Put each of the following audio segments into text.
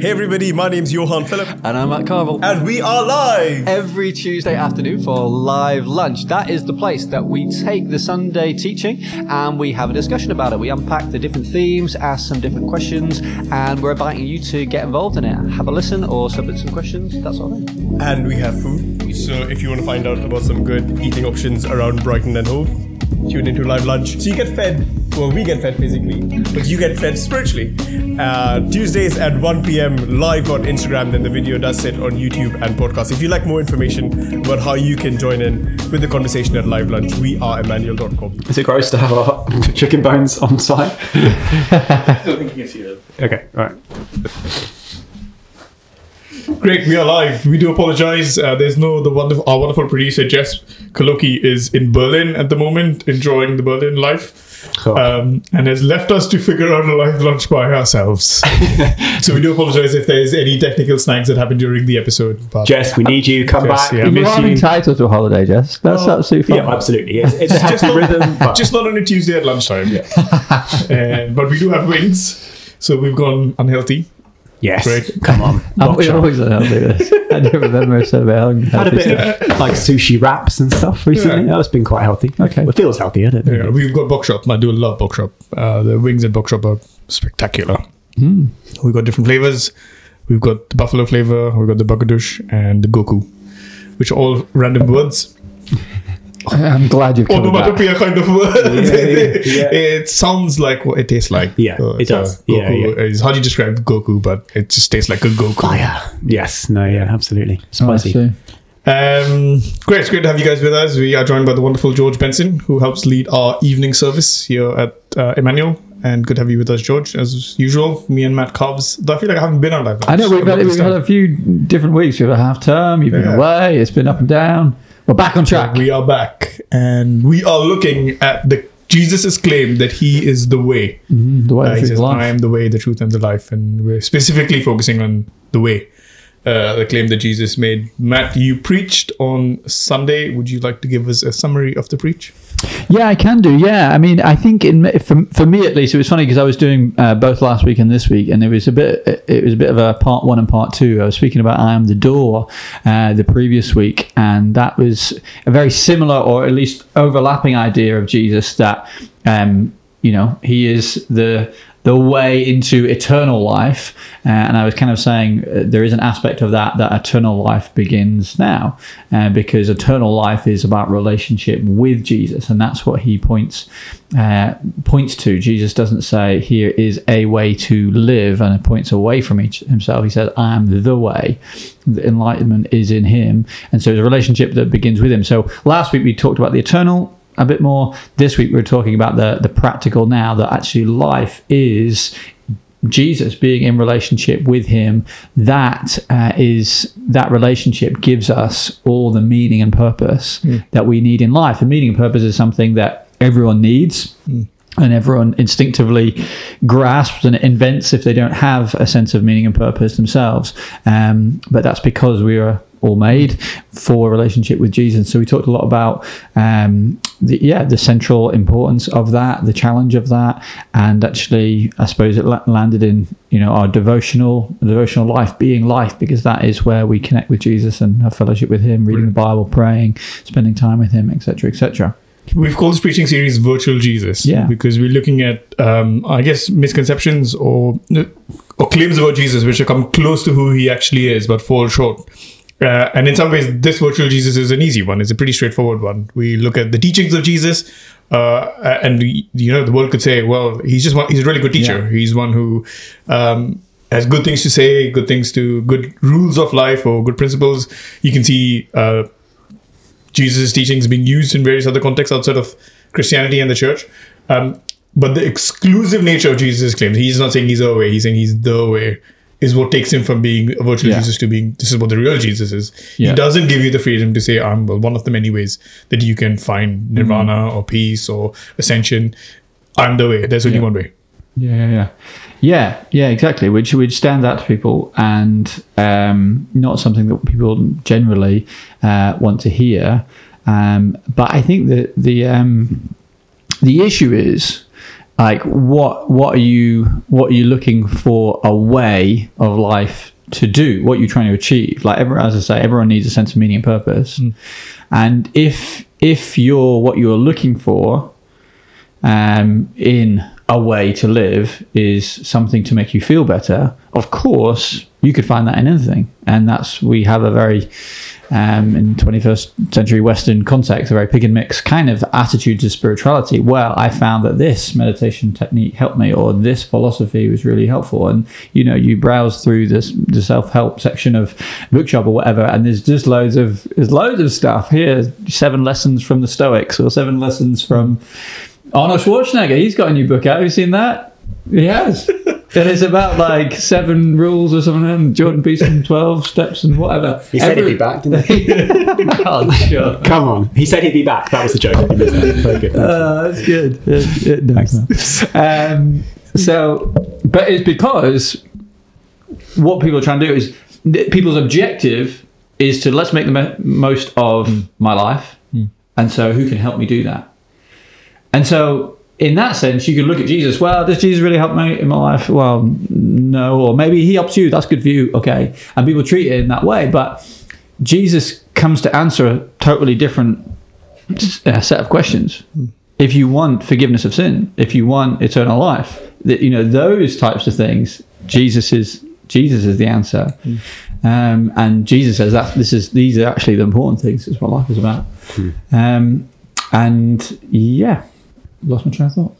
Hey everybody, my name's Yohaan Philip, And I'm Matt Carvel. and we are live. Every Tuesday afternoon for live lunch. That is the place that we take the Sunday teaching and we have a discussion about it. We unpack the different themes, ask some different questions, and we're inviting you to get involved in it. Have a listen or submit some questions. That's all. Right. And we have food. So if you want to find out about some good eating options around Brighton and Hove, tune into live lunch. So you get fed. Well, we get fed physically, but you get fed spiritually. Uh, Tuesdays at 1 p.m. live on Instagram. Then the video does sit on YouTube and podcast. If you like more information about how you can join in with the conversation at live lunch, we are Emmanuel.com. Is it gross to have our chicken bones on site? Still thinking it's you. Okay, right. Great, we are live. We do apologize. Uh, there's no the wonderful our wonderful producer Jess Kaloki is in Berlin at the moment, enjoying the Berlin life, Cool. um, and has left us to figure out a live lunch by ourselves. so we do apologize if there's any technical snags that happen during the episode. But Jess, we need you. Come Jess, back. yeah. We You miss are entitled to a holiday, Jess. That's absolutely fine. Yeah, absolutely. It's, it's a just not, rhythm. But just not on a Tuesday at lunchtime. and, but we do have wings, so we've gone unhealthy. Yes, Great. come on. I'm Watch we're out. always unhealthy with this. I do remember so well. Had a bit of like sushi wraps and stuff recently. Yeah. That's been quite healthy. Okay. It feels healthy, doesn't it? Yeah, we've got Bokshop. I do love Bokshop. Uh, the wings at Bokshop are spectacular. We've got different flavors. We've got the buffalo flavor, we've got the bagadush, and the goku, which are all random words. I'm glad you've covered that. Onomatopoeia kind of words. yeah. It sounds like what it tastes like. Yeah, it it's, uh, does. Yeah, Goku yeah. is how do you describe Goku, but it just tastes like a Goku. Fire. Yes. No. Yeah. Absolutely. Oh, Spicy. see. Um, great, it's great to have you guys with us. We are joined by the wonderful George Benson, who helps lead our evening service here at uh, Emmanuel. And good to have you with us, George. As usual, me and Matt Cobbs. Though I feel like I haven't been on live. I know we've had, a we've had a few different weeks. You've had half term, you've been away, it's been up and down. We're back on track. We are back, and we are looking at the Jesus's claim that He is the way. the way Uh, he says, life. "I am the way, the truth, and the life," and we're specifically focusing on the way. Uh, the claim that Jesus made. Matt, you preached on Sunday. Would you like to give us a summary of the preach? Yeah, I can do. Yeah, I mean, I think in for, for me at least, it was funny because I was doing uh, both last week and this week, and it was a bit it was a bit of a part one and part two. I was speaking about I am the door uh, the previous week, and that was a very similar or at least overlapping idea of Jesus that um, you know he is the the way into eternal life. Uh, and I was kind of saying uh, there is an aspect of that that eternal life begins now, uh, because eternal life is about relationship with Jesus, and that's what he points uh, points to. Jesus doesn't say here is a way to live, and it points away from each himself. He says, "I am the way." The enlightenment is in him, and so it's a relationship that begins with him. So last week we talked about the eternal a bit more. This week we're talking about the the practical now that actually life is Jesus being in relationship with him that uh, is that relationship gives us all the meaning and purpose that we need in life. And meaning and purpose is something that everyone needs. And everyone instinctively grasps and invents if they don't have a sense of meaning and purpose themselves. Um, but that's because we are all made for a relationship with Jesus. So we talked a lot about um, the, yeah the central importance of that, the challenge of that, and actually I suppose it landed in you know our devotional devotional life being life because that is where we connect with Jesus and have fellowship with Him, reading the Bible, praying, spending time with Him, etc., etc. We've called this preaching series "Virtual Jesus," Yeah. because we're looking at, um, I guess, misconceptions or or claims about Jesus which come close to who he actually is, but fall short. Uh, and in some ways, this virtual Jesus is an easy one. It's a pretty straightforward one. We look at the teachings of Jesus, uh, and we, you know, the world could say, "Well, he's just one. He's a really good teacher. Yeah. He's one who." Um, has good things to say, good things to good rules of life or good principles. You can see uh, Jesus' teachings being used in various other contexts outside of Christianity and the church. Um, but the exclusive nature of Jesus' claims, he's not saying he's the way, he's saying he's the way, is what takes him from being a virtual Yeah. Jesus to being this is what the real Jesus is. Yeah. He doesn't give you the freedom to say, I'm well, one of the many ways that you can find nirvana Mm-hmm. or peace or ascension. I'm the way. There's only Yeah. one way. Yeah, yeah, yeah, yeah, yeah, exactly. Which which stands out to people, and um, not something that people generally uh, want to hear. Um, but I think that the um, the issue is like what what are you what are you looking for a way of life to do? What you're trying to achieve? Like everyone as i say everyone needs a sense of meaning and purpose. And if if you're what you're looking for um, in a way to live is something to make you feel better of course you could find that in anything and that's we have a very um, in 21st century Western context, a very pick and mix kind of attitude to spirituality. Well, I found that this meditation technique helped me, or this philosophy was really helpful. And you know, you browse through this the self help section of bookshop or whatever, and there's just loads of there's loads of stuff here. Seven lessons from the Stoics, or seven lessons from Arnold Schwarzenegger. He's got a new book out. Have you seen that? He has. And it's about like seven rules or something, and Jordan Peterson, 12 steps and whatever. He said Every- he'd be back, didn't he? oh, sure. Come on. He said he'd be back. That was the joke. You missed that. Very good. Uh, that's good. Yeah, yeah, no, no. Um, so, but it's because what people are trying to do is th- people's objective is to let's make the mo- most of my life, and so who can help me do that? And so, in that sense, you can look at Jesus. Well, does Jesus really help me in my life? Well, no. Or maybe he helps you. That's good for you. Okay. And people treat it in that way, but Jesus comes to answer a totally different uh, set of questions. If you want forgiveness of sin, if you want eternal life, that you know those types of things, Jesus is Jesus is the answer, um, and Jesus says that this is these are actually the important things. Is what life is about. Um, and yeah, lost my train of thought.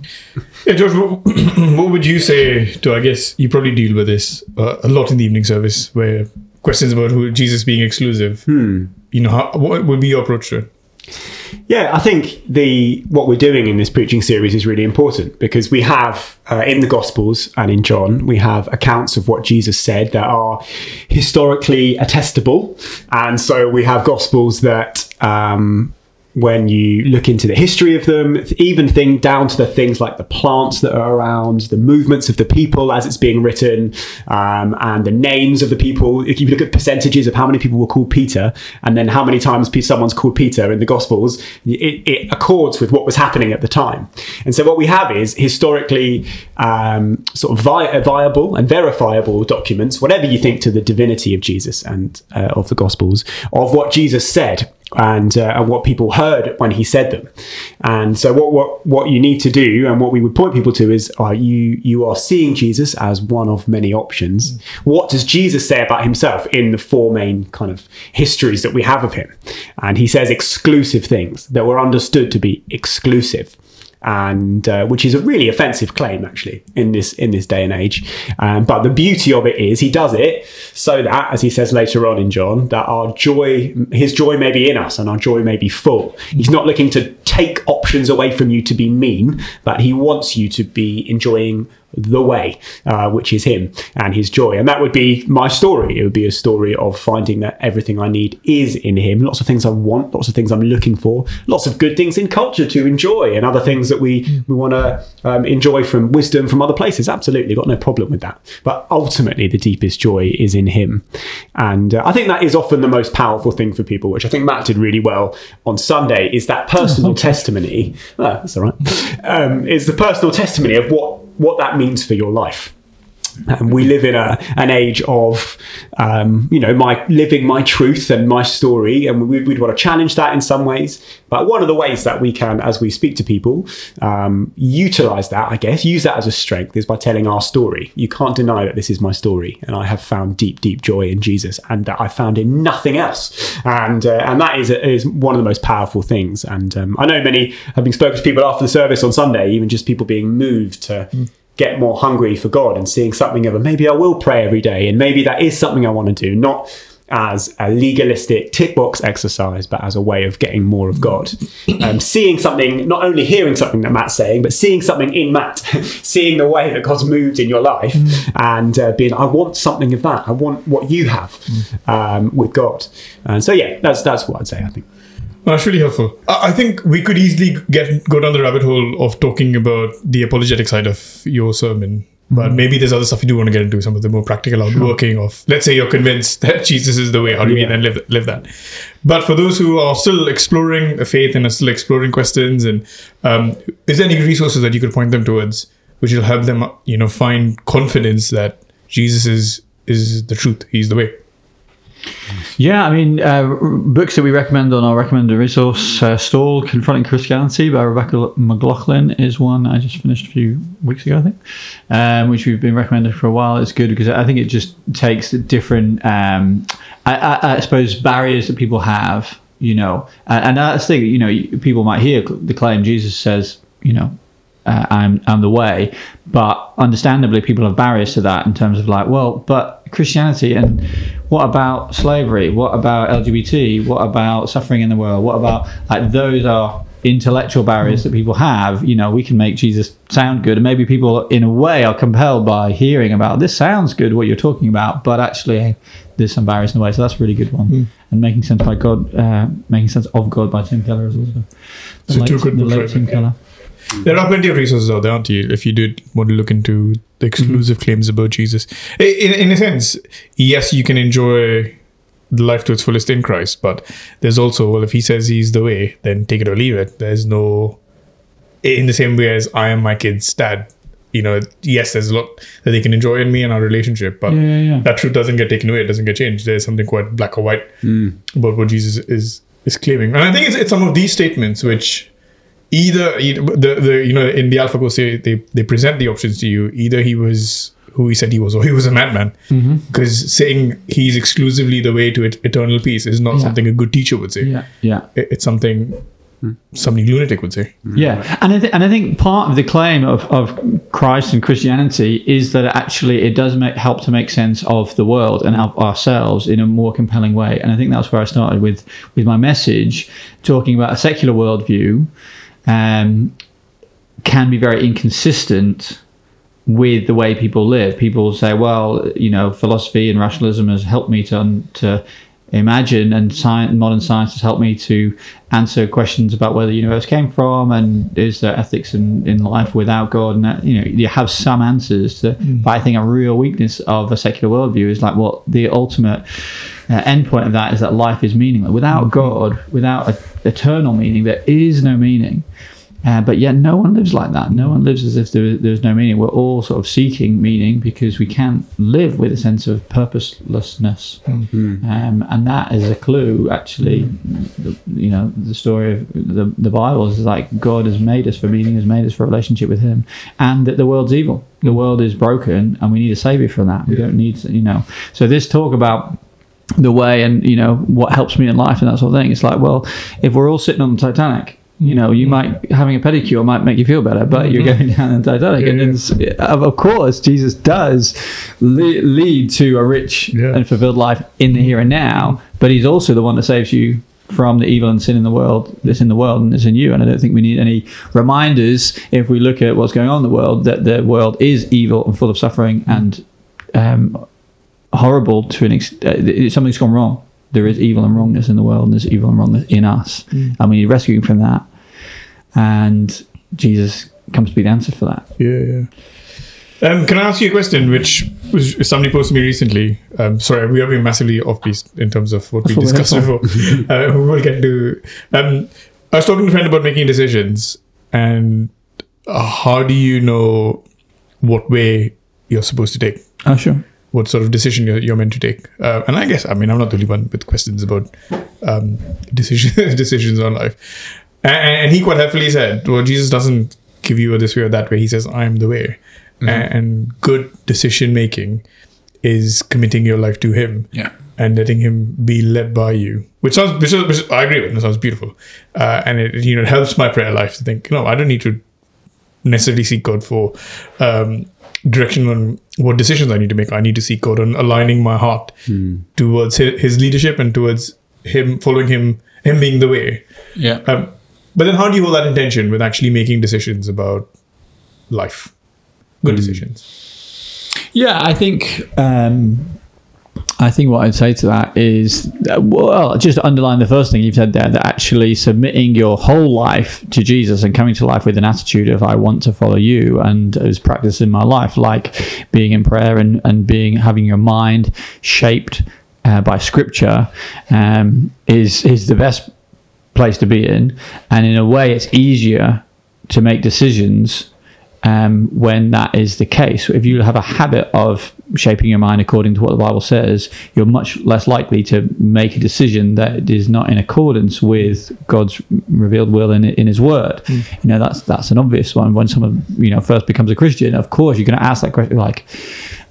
Yeah, George, what, what would you say to, I guess, you probably deal with this uh, a lot in the evening service where questions about who Jesus being exclusive, you know, how, what would be your approach to it? Yeah, I think the what we're doing in this preaching series is really important because we have uh, in the Gospels and in John we have accounts of what Jesus said that are historically attestable, and so we have Gospels that. Um, when you look into the history of them, even thing down to the things like the plants that are around, the movements of the people as it's being written, um, and the names of the people. If you look at percentages of how many people were called Peter, and then how many times someone's called Peter in the Gospels, it, it accords with what was happening at the time. And so what we have is historically um, sort of vi- viable and verifiable documents, whatever you think to the divinity of Jesus and uh, of the Gospels, of what Jesus said and, uh, and what people heard when he said them. And so what, what, what you need to do and what we would point people to is uh, you, you are seeing Jesus as one of many options. What does Jesus say about himself in the four main kind of histories that we have of him? And he says exclusive things that were understood to be exclusive and uh, which is a really offensive claim actually in this in this day and age. Um, but the beauty of it is he does it so that as he says later on in john that our joy his joy may be in us and our joy may be full. He's not looking to take options away from you to be mean but he wants you to be enjoying the way, uh, which is him and his joy. And that would be my story. It would be a story of finding that everything I need is in him. Lots of things I want, lots of things I'm looking for, lots of good things in culture to enjoy, and other things that we, we want to um, enjoy from wisdom from other places. Absolutely, got no problem with that. But ultimately, the deepest joy is in him. And uh, I think that is often the most powerful thing for people, which I think Matt did really well on Sunday, is that personal testimony. Oh, that's all right. Um, is the personal testimony of what what that means for your life. And we live in a an age of, um, you know, my living my truth and my story, and we, we'd want to challenge that in some ways. But one of the ways that we can, as we speak to people, um, utilize that, I guess, use that as a strength, is by telling our story. You can't deny that this is my story, and I have found deep, deep joy in Jesus, and that I found in nothing else. And uh, and that is is one of the most powerful things. And um, I know many have been spoken to people after the service on Sunday, even just people being moved to get more hungry for God and seeing something of a maybe I will pray every day and maybe that is something I want to do, not as a legalistic tick box exercise, but as a way of getting more of God. Um, seeing something, not only hearing something that Matt's saying, but seeing something in Matt, seeing the way that God's moved in your life and uh, being, I want something of that. I want what you have um, with God. And so, yeah, that's, that's what I'd say, I think. That's really helpful. I think we could easily get go down the rabbit hole of talking about the apologetic side of your sermon But maybe there's other stuff you do want to get into, some of the more practical outworking of, let's say you're convinced that Jesus is the way. How do you then live live that? But for those who are still exploring faith and are still exploring questions, and um, is there any resources that you could point them towards, which will help them, you know, find confidence that Jesus is is the truth. He's the way. Yeah, I mean, uh, books that we recommend on our recommended resource uh, stall, Confronting Christianity by Rebecca McLaughlin is one I just finished a few weeks ago, I think, um, which we've been recommended for a while. It's good because I think it just takes different, um, I, I, I suppose, barriers that people have, you know, and, and that's the thing, you know, people might hear the claim Jesus says, you know, uh, I'm I'm the way, but understandably, people have barriers to that in terms of like, well, but Christianity and what about slavery? What about LGBT? What about suffering in the world? What about like those are intellectual barriers that people have. You know, we can make Jesus sound good, and maybe people in a way are compelled by hearing about this sounds good what you're talking about, but actually there's some barriers in the way. So that's a really good one. And making sense by God, uh, making sense of God by Tim Keller is also the So two good the late? Tim Keller. Mm-hmm. There are plenty of resources out there, aren't you? If you did want to look into the mm-hmm. exclusive claims about Jesus, in, in a sense, yes, you can enjoy the life to its fullest in Christ, but there's also, well, if He says He's the way, then take it or leave it. There's no, in the same way as I am my kid's dad. You know, yes, there's a lot that they can enjoy in me and our relationship, but Yeah, yeah, yeah. that truth doesn't get taken away. It doesn't get changed. There's something quite black or white hmm. about what Jesus is is claiming, and I think it's, it's some of these statements which either you know, the the you know in the Alpha Course they, they they present the options to you. Either he was who he said he was, or he was a madman. Mm-hmm. Because saying he's exclusively the way to et- eternal peace is not Yeah. something a good teacher would say. Yeah, yeah. It- It's something somebody lunatic would say. Yeah, and I th- and I think part of the claim of, of Christ and Christianity is that actually it does make, help to make sense of the world and of ourselves in a more compelling way. And I think that's where I started with with my message, talking about a secular worldview, um, can be very inconsistent with the way people live. People say, well, you know, philosophy and rationalism has helped me to un- to imagine, and science, modern science has helped me to answer questions about where the universe came from, and is there ethics in, in life without God? And that, you know, you have some answers to. But I think a real weakness of a secular worldview is like, well, the ultimate uh, endpoint of that is that life is meaningless without God, without a, eternal meaning. There is no meaning. Uh, but yet, no one lives like that. No one lives as if there, there's no meaning. We're all sort of seeking meaning because we can't live with a sense of purposelessness, um, and that is a clue. Actually, the, you know, the story of the the Bible is like God has made us for meaning, has made us for a relationship with Him, and that the world's evil. The world is broken, and we need a savior from that. We don't need, to, you know. So this talk about the way and you know what helps me in life and that sort of thing. It's like, well, if we're all sitting on the Titanic, you know, you mm. might having a pedicure might make you feel better, but you're mm-hmm. going down the Titanic, and it's, of uh, of course, Jesus does le- lead to a rich Yeah. and fulfilled life in the here and now. But He's also the one that saves you from the evil and sin in the world that's in the world and is in you. And I don't think we need any reminders if we look at what's going on in the world that the world is evil and full of suffering and um, horrible to an extent. Something's gone wrong. There is evil and wrongness in the world, and there's evil and wrongness in us, and we need rescuing from that. And Jesus comes to be the answer for that. Yeah, yeah. Um, can I ask you a question, which was somebody posted me recently? Um, sorry, we are being massively off piece in terms of what we That's what discussed we're before. uh, we will get to. Um, I was talking to a friend about making decisions, and uh, how do you know what way you're supposed to take? Oh, sure. What sort of decision you're, you're meant to take? Uh, and I guess, I mean, I'm not the only one with questions about um, decision, decisions on life. And, and he quite helpfully said, well, Jesus doesn't give you a this way or that way. He says, I'm the way. And good decision making is committing your life to Him Yeah. and letting Him be led by you. Which sounds, which, which I agree with. It sounds beautiful, uh, and it you know it helps my prayer life to think. No, I don't need to necessarily seek God for um, direction on what decisions I need to make. I need to seek God on aligning my heart towards his, his leadership and towards Him following Him, Him being the way. Yeah. Um, but then, how do you hold that intention with actually making decisions about life? Good decisions. Yeah, I think um, I think what I'd say to that is, well, just underline the first thing you've said there that actually submitting your whole life to Jesus and coming to life with an attitude of, I want to follow you, and as practice in my life, like being in prayer and, and being having your mind shaped uh, by scripture, um, is, is the best place to be in. And in a way, it's easier to make decisions um, when that is the case. If you have a habit of shaping your mind according to what the Bible says, you're much less likely to make a decision that is not in accordance with God's revealed will in, in His Word. Hmm. You know, that's that's an obvious one. When someone you know first becomes a Christian, of course you're going to ask that question like.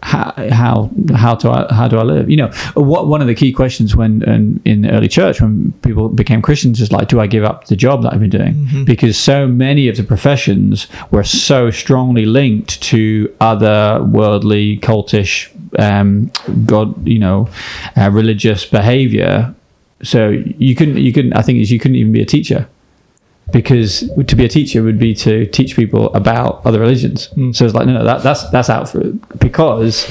How how how do I how do I live? You know, what one of the key questions when in, in the early church when people became Christians is like, do I give up the job that I've been doing? Mm-hmm. Because so many of the professions were so strongly linked to other worldly, cultish, um, God, you know, uh, religious behavior. So you couldn't you couldn't I think is you couldn't even be a teacher because to be a teacher would be to teach people about other religions. So it's like no, no, that, that's that's out for because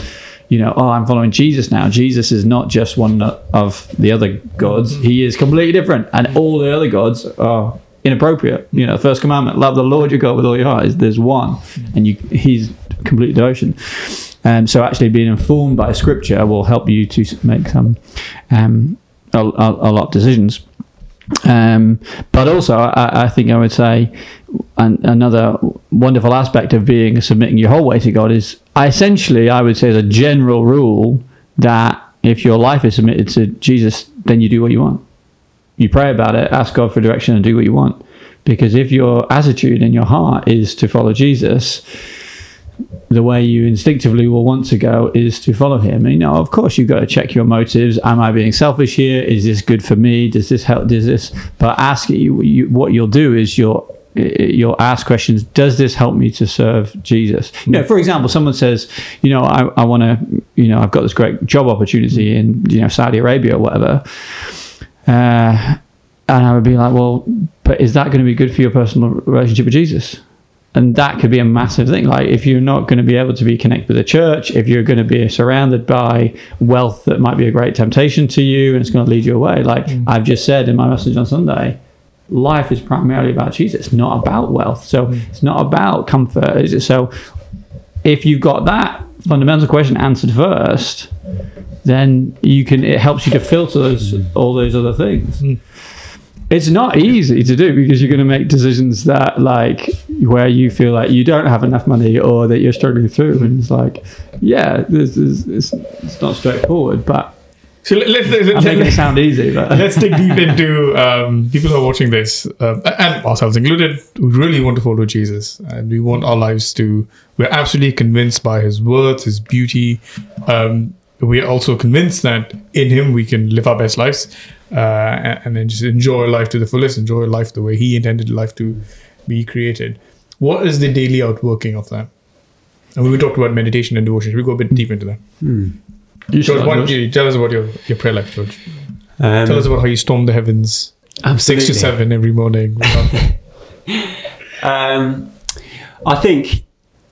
you know, oh, I'm following Jesus now. Jesus is not just one of the other gods; he is completely different, and all the other gods are inappropriate. You know, first commandment: love the Lord your God with all your heart. There's one, and you he's complete devotion. Um, so actually, being informed by Scripture will help you to make some um, a, a, a lot of decisions. Um, but also, I, I think I would say an, another wonderful aspect of being submitting your whole way to God is essentially, I would say, as a general rule that if your life is submitted to Jesus, then you do what you want. You pray about it, ask God for direction, and do what you want. Because if your attitude and your heart is to follow Jesus, the way you instinctively will want to go is to follow him. And, you know, of course, you've got to check your motives. Am I being selfish here? Is this good for me? Does this help? Does this? But ask you, you what you'll do is you'll you'll ask questions. Does this help me to serve Jesus? You know, for example, someone says, you know, I, I want to, you know, I've got this great job opportunity in, you know, Saudi Arabia or whatever. Uh, and I would be like, well, but is that going to be good for your personal relationship with Jesus? And that could be a massive thing. Like if you're not going to be able to be connected with the church if you're going to be surrounded by wealth that might be a great temptation to you and it's going to lead you away like mm. i've just said in my message on sunday life is primarily about jesus it's not about wealth. So mm. it's not about comfort is it? So if you've got that fundamental question answered first then you can it helps you to filter those all those other things. Mm. It's not easy to do because you're going to make decisions that like where you feel like you don't have enough money or that you're struggling through and it's like yeah this is it's, it's not straightforward but So let, let's, i'm let's, making it sound easy but let's dig deep into um, people who are watching this, um, and ourselves included, We really want to follow Jesus, and we want our lives to. We're absolutely convinced by His words, His beauty. Um, we are also convinced that in Him we can live our best lives, uh, and, and then just enjoy life to the fullest, enjoy life the way He intended life to be created. What is the daily outworking of that? And we talked about meditation and devotion. Should we go a bit deep into that? you should George, why don't you tell us about your, your prayer life, George? Um, Tell us about how you storm the heavens absolutely. six to seven every morning. Um, I think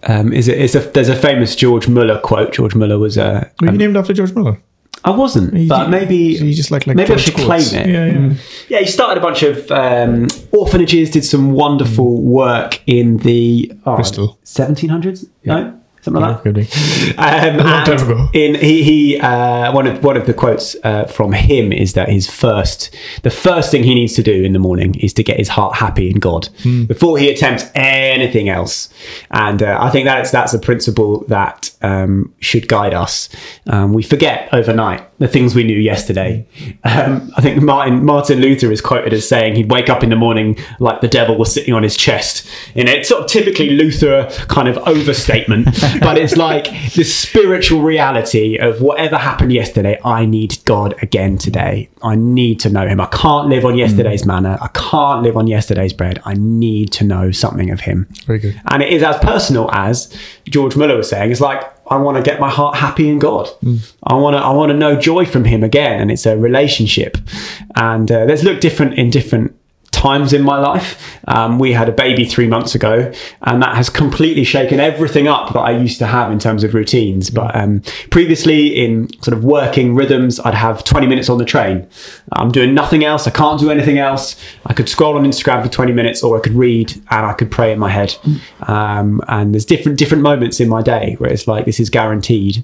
um, is it, is a, there's a famous George Muller quote. George Muller was a. Were you named after George Miller? I wasn't, You- but maybe So you just like like maybe I should quotes. claim it. Yeah, yeah. Yeah, he started a bunch of um, orphanages, did some wonderful work in the oh, Bristol. 1700s. No, something like that. Um, long time ago. In he, he uh, one of one of the quotes uh, from him is that his first the first thing he needs to do in the morning is to get his heart happy in God Hmm. before he attempts anything else. And uh, I think that's that's a principle that um, should guide us. Um, we forget overnight the things we knew yesterday. Um, I think Martin Martin Luther is quoted as saying he'd wake up in the morning like the devil was sitting on his chest. And it's sort of typically Luther kind of overstatement, but it's like the spiritual reality of whatever happened yesterday. I need God again today. I need to know Him. I can't live on yesterday's manna. I can't live on yesterday's bread. I need to know something of Him. Very good. And it is as personal as George Muller was saying. It's like I want to get my heart happy in God. I want to I want to know joy from Him again, and it's a relationship. And uh, let's look different in different times in my life. Um, we had a baby three months ago, and that has completely shaken everything up that I used to have in terms of routines. But um, previously, in sort of working rhythms, I'd have 20 minutes on the train. I'm doing nothing else. I can't do anything else. I could scroll on Instagram for 20 minutes, or I could read and I could pray in my head. Um, and there's different different moments in my day where it's like this is guaranteed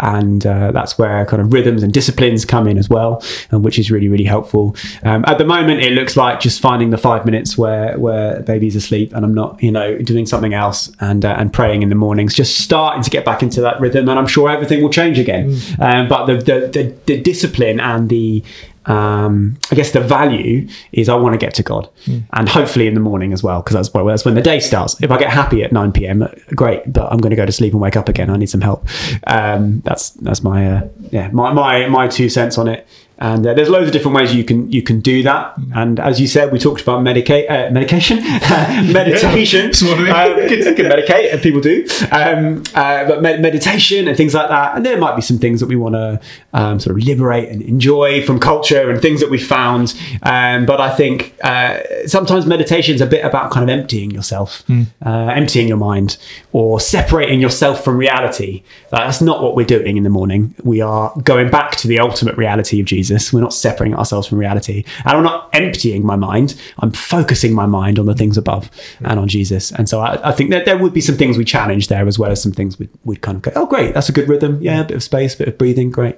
and uh, that's where kind of rhythms and disciplines come in as well, and which is really really helpful. Um, at the moment, it looks like just finding the five minutes where where baby's asleep and I'm not you know doing something else and uh, and praying in the mornings, just starting to get back into that rhythm, and I'm sure everything will change again. Um, but the, the the the discipline and the um, I guess the value is I want to get to God, and hopefully in the morning as well, because that's, where- that's when the day starts. If I get happy at nine p.m., great, but I'm going to go to sleep and wake up again. I need some help. Um, that's that's my uh, yeah my, my my two cents on it. And uh, there's loads of different ways you can you can do that. And as you said, we talked about medica- uh, medication, meditation. It's one of the- Um, kids can medicate, and people do. Um, uh, but med- meditation and things like that. And there might be some things that we want to um, sort of liberate and enjoy from culture and things that we found. Um, but I think uh, sometimes meditation is a bit about kind of emptying yourself, uh, emptying your mind, or separating yourself from reality. That's not what we're doing in the morning. We are going back to the ultimate reality of Jesus. We're not separating ourselves from reality. And I'm not emptying my mind. I'm focusing my mind on the things above and on Jesus. And so I, I think that there would be some things we challenge there as well as some things we'd, we'd kind of go, oh, great, that's a good rhythm. Yeah, a bit of space, a bit of breathing, great.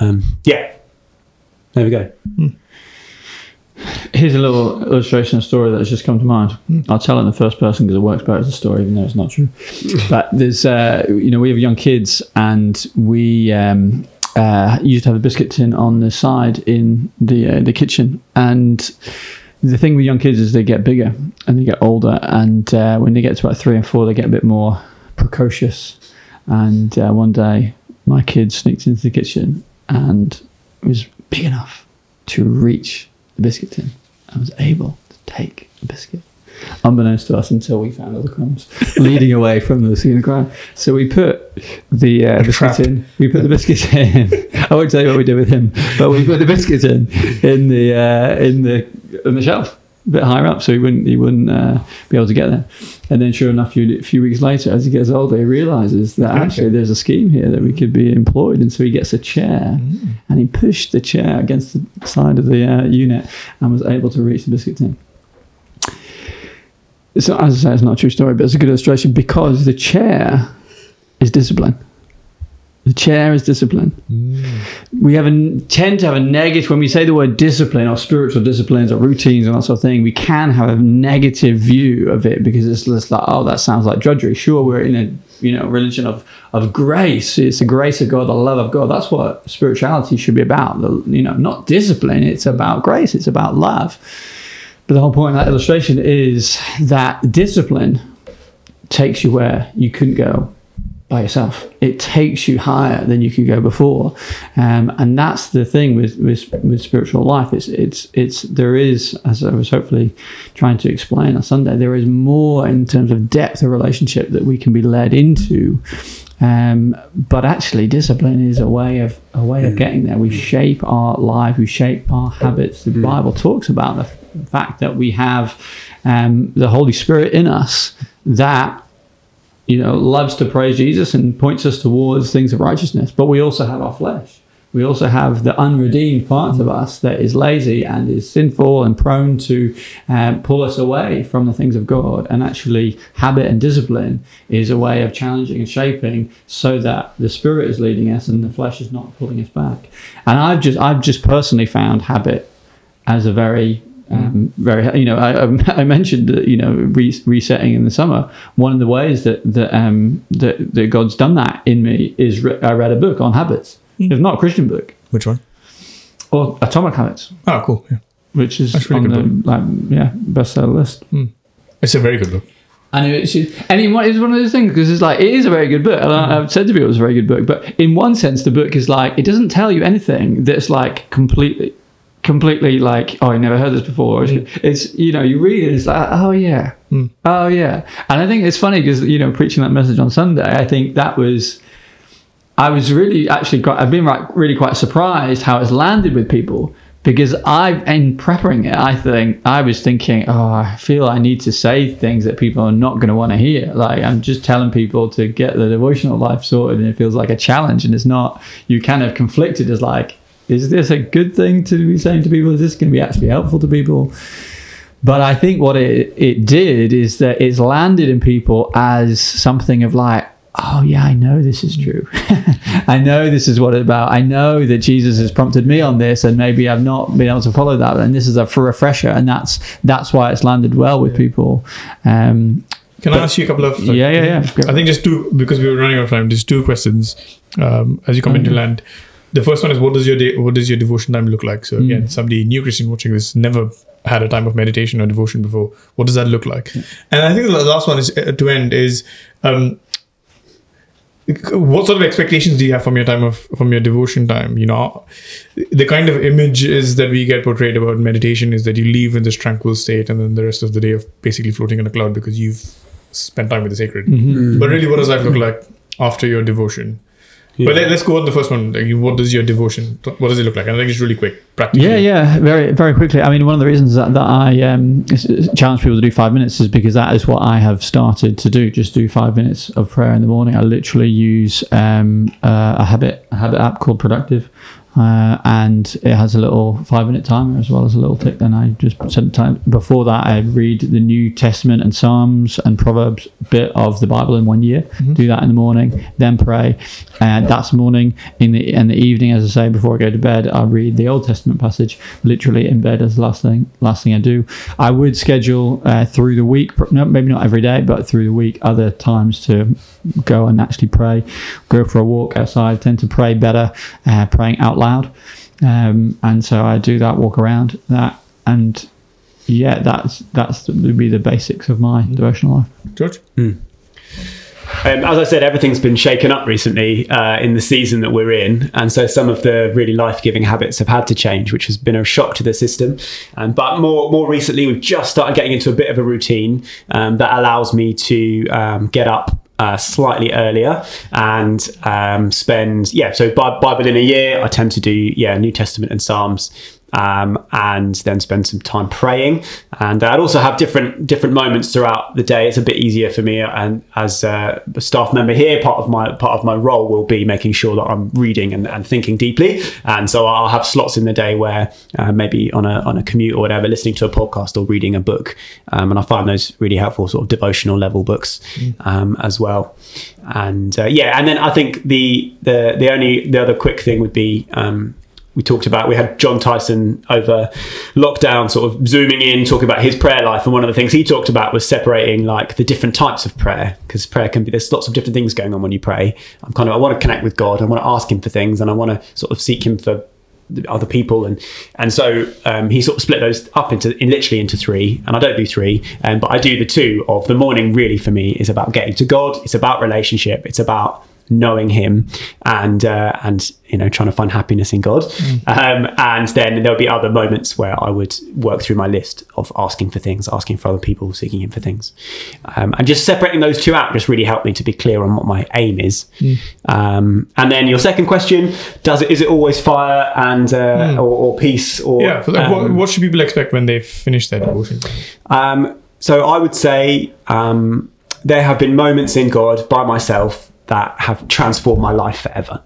Um, yeah, there we go. Here's a little illustration of a story that has just come to mind. I'll tell it in the first person because it works better as a story, even though it's not true. but there's, uh, you know, we have young kids, and we um, uh, used to have a biscuit tin on the side in the uh, the kitchen. And the thing with young kids is they get bigger and they get older, and uh, when they get to about three and four, they get a bit more precocious. And uh, one day, my kid sneaked into the kitchen and was big enough to reach the biscuit tin. I was able to take a biscuit, unbeknownst to us until we found the crumbs leading away from the scene of the crime. So we put the uh, biscuit trap. in. We put the biscuit in. I won't tell you what we did with him, but we put the biscuit in in the uh, in the in the shelf. A bit higher up, so he wouldn't he wouldn't uh, be able to get there. And then, sure enough, a few, weeks later, as he gets older, he realizes that actually there's a scheme here that we could be employed. And so he gets a chair and he pushed the chair against the side of the uh, unit and was able to reach the biscuit tin. So, as I say, it's not a true story, but it's a good illustration because the chair is discipline. The chair is discipline. Mm. We have a, tend to have a negative, when we say the word discipline or spiritual disciplines or routines and that sort of thing, we can have a negative view of it because it's just like, oh, that sounds like drudgery. Sure, we're in a you know religion of, of grace. It's the grace of God, the love of God. That's what spirituality should be about. The, you know, not discipline. It's about grace. It's about love. But the whole point of that illustration is that discipline takes you where you couldn't go by yourself. It takes you higher than you could go before, um, and that's the thing with, with with spiritual life. It's it's it's there is, as I was hopefully trying to explain on Sunday, there is more in terms of depth of relationship that we can be led into. Um, but actually, discipline is a way of a way of getting there. We shape our life, we shape our habits. The Bible talks about the fact that we have um, the Holy Spirit in us that you know, loves to praise Jesus and points us towards things of righteousness. But we also have our flesh. We also have the unredeemed part of us that is lazy and is sinful and prone to um, pull us away from the things of God. And actually, habit and discipline is a way of challenging and shaping so that the Spirit is leading us and the flesh is not pulling us back. And I've just, I've just personally found habit as a very um, mm. very you know I, um, I mentioned that you know re- resetting in the summer one of the ways that that um that, that God's done that in me is re- I read a book on habits mm. it's not a Christian book Which one? or Atomic Habits Oh, cool. Yeah. which is That's really on the like yeah bestseller list mm. It's a very good book. and it's and one, it's one of those things because it's like it is a very good book. And I, I've said to people it's a very good book, but in one sense, the book is like it doesn't tell you anything that's like completely, completely like oh I never heard this before. It's, it's you know you read it, it's like oh yeah, mm. oh yeah. And I think it's funny because you know preaching that message on Sunday, I think that was. I was really actually quite, I've been like really quite surprised how it's landed with people because I, in preparing it, I think I was thinking, oh, I feel I need to say things that people are not going to want to hear. Like I'm just telling people to get their devotional life sorted, and it feels like a challenge, and it's not. You kind of conflicted as like, is this a good thing to be saying to people? Is this going to be actually helpful to people? But I think what it, it did is that it's landed in people as something of like, oh yeah, I know this is true. I know this is what it's about. I know that Jesus has prompted me on this, and maybe I've not been able to follow that. And this is a for refresher, and that's that's why it's landed well with people. Um, Can I ask you a couple of? like, yeah, yeah, yeah. I think just two because we were running out of time. Just two questions um, as you come into land. The first one is what does your day, what does your devotion time look like? So Mm. again, somebody new Christian watching this never had a time of meditation or devotion before. What does that look like? And I think the last one is uh, to end is um, what sort of expectations do you have from your time of from your devotion time? You know, the kind of images that we get portrayed about meditation is that you leave in this tranquil state and then the rest of the day of basically floating in a cloud because you've spent time with the sacred. Mm-hmm. But really, what does life look like after your devotion? But let, us go on the first one. Like, what does your devotion? What does it look like? And I think it's really quick, practically. Yeah, yeah, very, very quickly. I mean, one of the reasons that, that I um, challenge people to do five minutes is because that is what I have started to do. Just do five minutes of prayer in the morning. I literally use um, uh, a habit, a habit app called Productive, uh, and it has a little five minute timer as well as a little tick. Then I just set the time. Before that, I read the New Testament and Psalms and Proverbs bit of the Bible in one year. Do that in the morning, then pray, and that's morning. In the in the evening, as I say, before I go to bed, I read the Old Testament passage literally in bed as the last thing last thing I do. I would schedule uh, through the week, no, maybe not every day, but through the week, other times to go and actually pray. Go for a walk outside. I tend to pray better, uh, praying out loud, um, and so I do that. Walk around that, and yeah, that's that's would be the basics of my devotional life. George. Um, as I said, everything's been shaken up recently uh, in the season that we're in, and so some of the really life-giving habits have had to change, which has been a shock to the system. Um, but more more recently, we've just started getting into a bit of a routine um, that allows me to um, get up. Uh, slightly earlier and um, spend yeah so Bi- bible in a year i tend to do yeah new testament and psalms um, and then spend some time praying. And I'd also have different different moments throughout the day. It's a bit easier for me, and as a staff member here, part of my part of my role will be making sure that I'm reading and, and thinking deeply. And so I'll have slots in the day where uh, maybe on a on a commute or whatever, listening to a podcast or reading a book. Um, and I find those really helpful, sort of devotional level books um, as well. And uh, yeah, and then I think the the the only the other quick thing would be. Um, we talked about we had Jon Tyson over lockdown sort of zooming in talking about his prayer life. And one of the things he talked about was separating like the different types of prayer because prayer can be there's lots of different things going on when you pray. I'm kind of I want to connect with God. I want to ask him for things and I want to sort of seek him for other people. And and so um, he sort of split those up into in literally into three. And I don't do three um, but I do the two of the morning really for me is about getting to God. It's about relationship. It's about knowing him and uh, and you know trying to find happiness in God. Um, and then there'll be other moments where I would work through my list of asking for things asking for other people seeking him for things. Um, and just separating those two out just really helped me to be clear on what my aim is. Um, and then your second question does it is it always fire and uh, or, or peace or Yeah. What, um, what should people expect when they finish their devotion? um, so I would say um, there have been moments in God by myself that have transformed my life forever.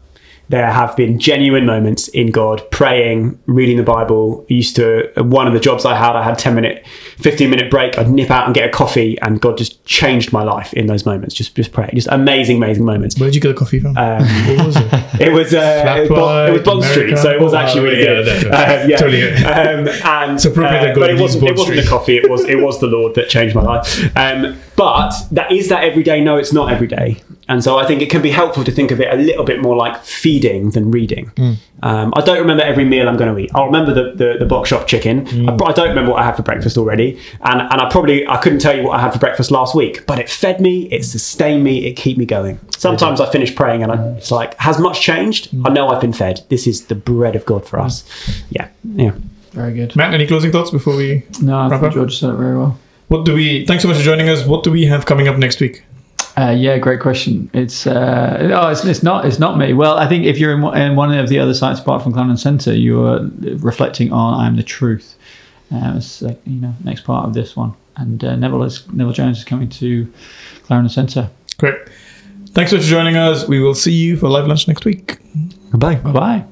There have been genuine moments in God, praying, reading the Bible. Used to one of the jobs I had, I had ten minute, fifteen minute break. I'd nip out and get a coffee, and God just changed my life in those moments. Just, just pray, just amazing, amazing moments. Where did you get the coffee from? Um, what was it? it was uh, it was Bond, it was Bond Street, so it was Oh, actually really yeah, good. definitely. Um, yeah. Totally. Um, and It's appropriate that uh, but it wasn't it wasn't the coffee. It was it was the Lord that changed my life. Um, but that is that every day. No, it's not every day. And so I think it can be helpful to think of it a little bit more like feeding than reading. Um, I don't remember every meal I'm going to eat. I'll remember the, the, the box shop chicken. I, I don't remember what I had for breakfast already. And, and I probably, I couldn't tell you what I had for breakfast last week, but it fed me, it sustained me, it kept me going. Sometimes I finish praying and I, it's like, has much changed? I know I've been fed. This is the bread of God for us. Yeah. Yeah. Very good. Matt, any closing thoughts before we No, I Wrap think up? George said it very well. What do we? Thanks so much for joining us. What do we have coming up next week? Uh, yeah, great question. It's uh, oh, it's, it's not it's not me. Well, I think if you're in, one- in one of the other sites apart from Clarendon Centre, you are reflecting on "I am the truth." Uh, it's uh, you know next part of this one, and uh, Neville is Neville Jones is coming to Clarendon Centre. Great. Thanks so much for joining us. We will see you for live lunch next week. Goodbye. Bye bye.